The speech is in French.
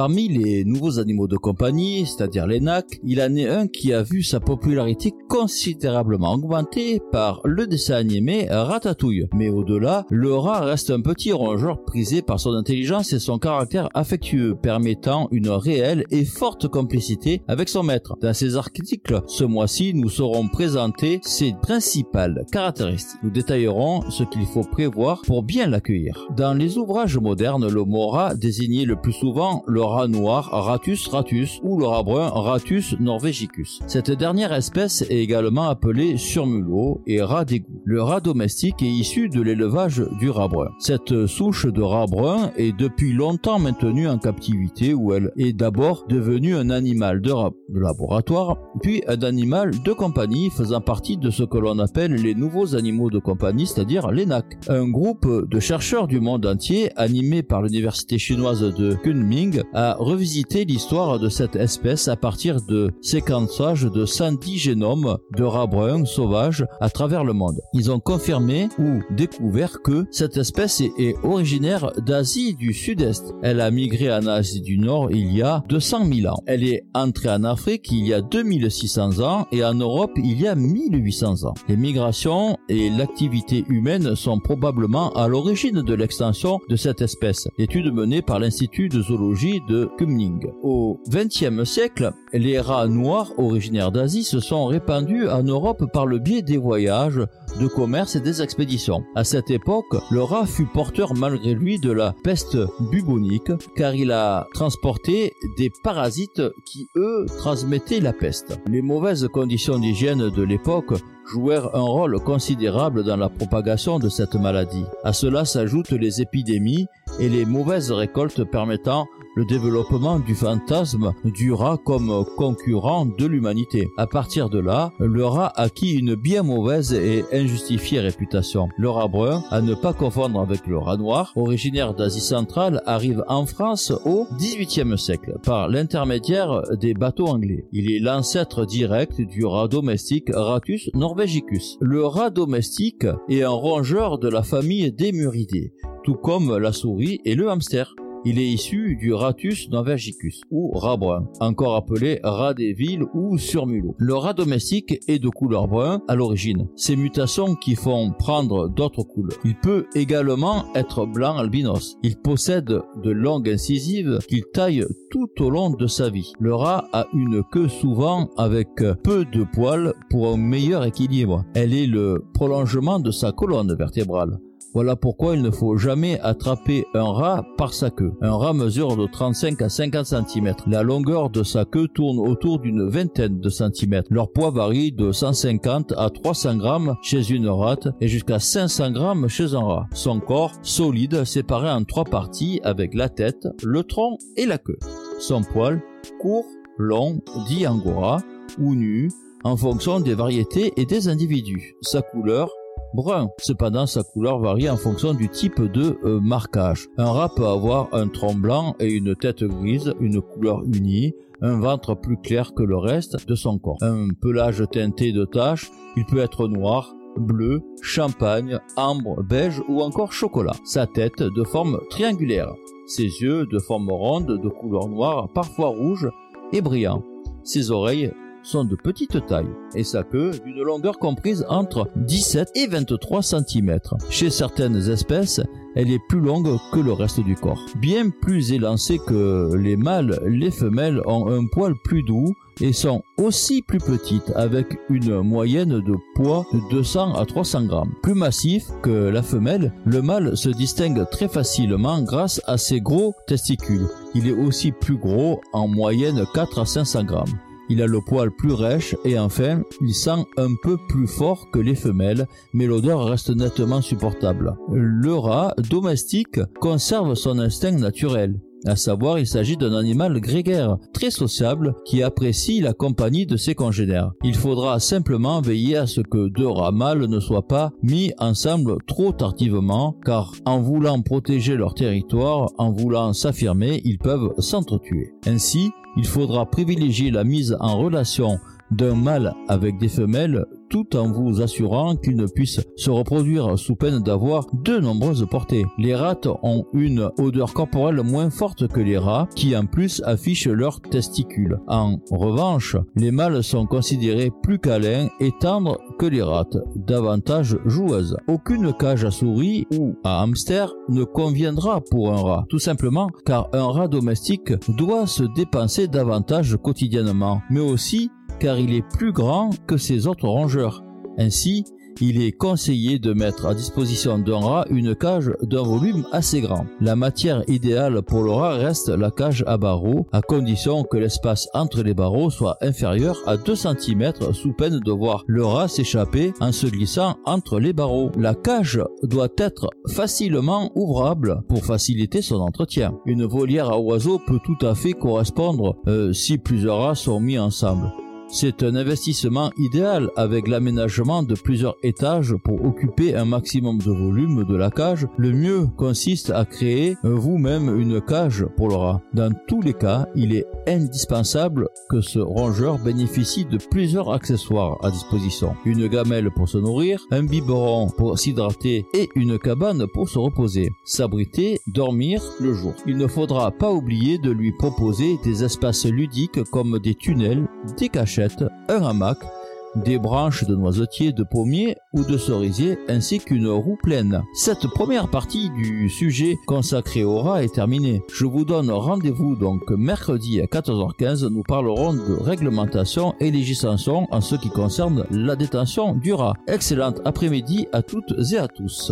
Parmi les nouveaux animaux de compagnie, c'est-à-dire les NAC, il en est un qui a vu sa popularité considérablement augmenter par le dessin animé Ratatouille. Mais au-delà, le rat reste un petit rongeur prisé par son intelligence et son caractère affectueux, permettant une réelle et forte complicité avec son maître. Dans ces articles, ce mois-ci, nous saurons présenter ses principales caractéristiques. Nous détaillerons ce qu'il faut prévoir pour bien l'accueillir. Dans les ouvrages modernes, le mot rat désignait le plus souvent le rat noir Ratus ratus ou le rat brun Ratus norvegicus. Cette dernière espèce est également appelé surmulot et rat d'égout. Le rat domestique est issu de l'élevage du rat brun. Cette souche de rat brun est depuis longtemps maintenue en captivité où elle est d'abord devenue un animal de, laboratoire, puis un animal de compagnie faisant partie de ce que l'on appelle les nouveaux animaux de compagnie, c'est-à-dire les NAC. Un groupe de chercheurs du monde entier, animé par l'université chinoise de Kunming, revisité l'histoire de cette espèce à partir de séquençage de 110 génomes de rats bruns sauvages à travers le monde. Ils ont confirmé ou découvert que cette espèce est originaire d'Asie du Sud-Est. Elle a migré en Asie du Nord il y a 200 000 ans. Elle est entrée en Afrique il y a 2600 ans et en Europe il y a 1800 ans. Les migrations et l'activité humaine sont probablement à l'origine de l'extension de cette espèce. Étude menée par l'Institut de zoologie de Kumning. Au XXe siècle, les rats noirs originaires d'Asie se sont répandus en Europe par le biais des voyages, de commerce et des expéditions. À cette époque, le rat fut porteur malgré lui de la peste bubonique car il a transporté des parasites qui eux transmettaient la peste. Les mauvaises conditions d'hygiène de l'époque jouèrent un rôle considérable dans la propagation de cette maladie. À cela s'ajoutent les épidémies et les mauvaises récoltes permettant le développement du fantasme du rat comme concurrent de l'humanité. À partir de là, le rat acquit une bien mauvaise et injustifiée réputation. Le rat brun, à ne pas confondre avec le rat noir, originaire d'Asie centrale, arrive en France au XVIIIe siècle par l'intermédiaire des bateaux anglais. Il est l'ancêtre direct du rat domestique Ratus norvegicus. Le rat domestique est un rongeur de la famille des muridés, tout comme la souris et le hamster. Il est issu du Ratus norvegicus ou rat brun, encore appelé rat des villes ou surmulot. Le rat domestique est de couleur brun à l'origine. Ces mutations qui font prendre d'autres couleurs. Il peut également être blanc albinos. Il possède de longues incisives qu'il taille tout au long de sa vie. Le rat a une queue souvent avec peu de poils pour un meilleur équilibre. Elle est le prolongement de sa colonne vertébrale. Voilà pourquoi il ne faut jamais attraper un rat par sa queue. Un rat mesure de 35 à 50 cm. La longueur de sa queue tourne autour d'une vingtaine de centimètres. Leur poids varie de 150 à 300 grammes chez une rate et jusqu'à 500 grammes chez un rat. Son corps, solide, séparé en trois parties avec la tête, le tronc et la queue. Son poil, court, long, dit angora ou nu, en fonction des variétés et des individus. Sa couleur, brun. Cependant, sa couleur varie en fonction du type de euh, marquage. Un rat peut avoir un tronc blanc et une tête grise, une couleur unie, un ventre plus clair que le reste de son corps. Un pelage teinté de taches, il peut être noir, bleu, champagne, ambre, beige ou encore chocolat. Sa tête de forme triangulaire. Ses yeux de forme ronde, de couleur noire, parfois rouge et brillant. Ses oreilles sont de petite taille et sa queue d'une longueur comprise entre 17 et 23 cm. Chez certaines espèces, elle est plus longue que le reste du corps. Bien plus élancée que les mâles, les femelles ont un poil plus doux et sont aussi plus petites avec une moyenne de poids de 200 à 300 grammes. Plus massif que la femelle, le mâle se distingue très facilement grâce à ses gros testicules. Il est aussi plus gros, en moyenne 4 à 500 grammes. Il a le poil plus rêche et enfin, il sent un peu plus fort que les femelles, mais l'odeur reste nettement supportable. Le rat domestique conserve son instinct naturel. À savoir, il s'agit d'un animal grégaire, très sociable, qui apprécie la compagnie de ses congénères. Il faudra simplement veiller à ce que deux rats mâles ne soient pas mis ensemble trop tardivement, car en voulant protéger leur territoire, en voulant s'affirmer, ils peuvent s'entretuer. Ainsi, il faudra privilégier la mise en relation d'un mâle avec des femelles tout en vous assurant qu'ils ne puissent se reproduire sous peine d'avoir de nombreuses portées. Les rats ont une odeur corporelle moins forte que les rats qui en plus affichent leurs testicules. En revanche, les mâles sont considérés plus câlins et tendres que les rats, davantage joueuses. Aucune cage à souris ou à hamster ne conviendra pour un rat, tout simplement car un rat domestique doit se dépenser davantage quotidiennement, mais aussi car il est plus grand que ses autres rongeurs. Ainsi, il est conseillé de mettre à disposition d'un rat une cage d'un volume assez grand. La matière idéale pour le rat reste la cage à barreaux, à condition que l'espace entre les barreaux soit inférieur à 2 cm sous peine de voir le rat s'échapper en se glissant entre les barreaux. La cage doit être facilement ouvrable pour faciliter son entretien. Une volière à oiseaux peut tout à fait correspondre euh, si plusieurs rats sont mis ensemble. C'est un investissement idéal avec l'aménagement de plusieurs étages pour occuper un maximum de volume de la cage. Le mieux consiste à créer vous-même une cage pour le rat. Dans tous les cas, il est indispensable que ce rongeur bénéficie de plusieurs accessoires à disposition. Une gamelle pour se nourrir, un biberon pour s'hydrater et une cabane pour se reposer, s'abriter, dormir le jour. Il ne faudra pas oublier de lui proposer des espaces ludiques comme des tunnels, des cachettes un hamac, des branches de noisetiers, de pommiers ou de cerisiers, ainsi qu'une roue pleine. Cette première partie du sujet consacré au rat est terminée. Je vous donne rendez-vous donc mercredi à 14h15. Nous parlerons de réglementation et législation en ce qui concerne la détention du rat. Excellente après-midi à toutes et à tous.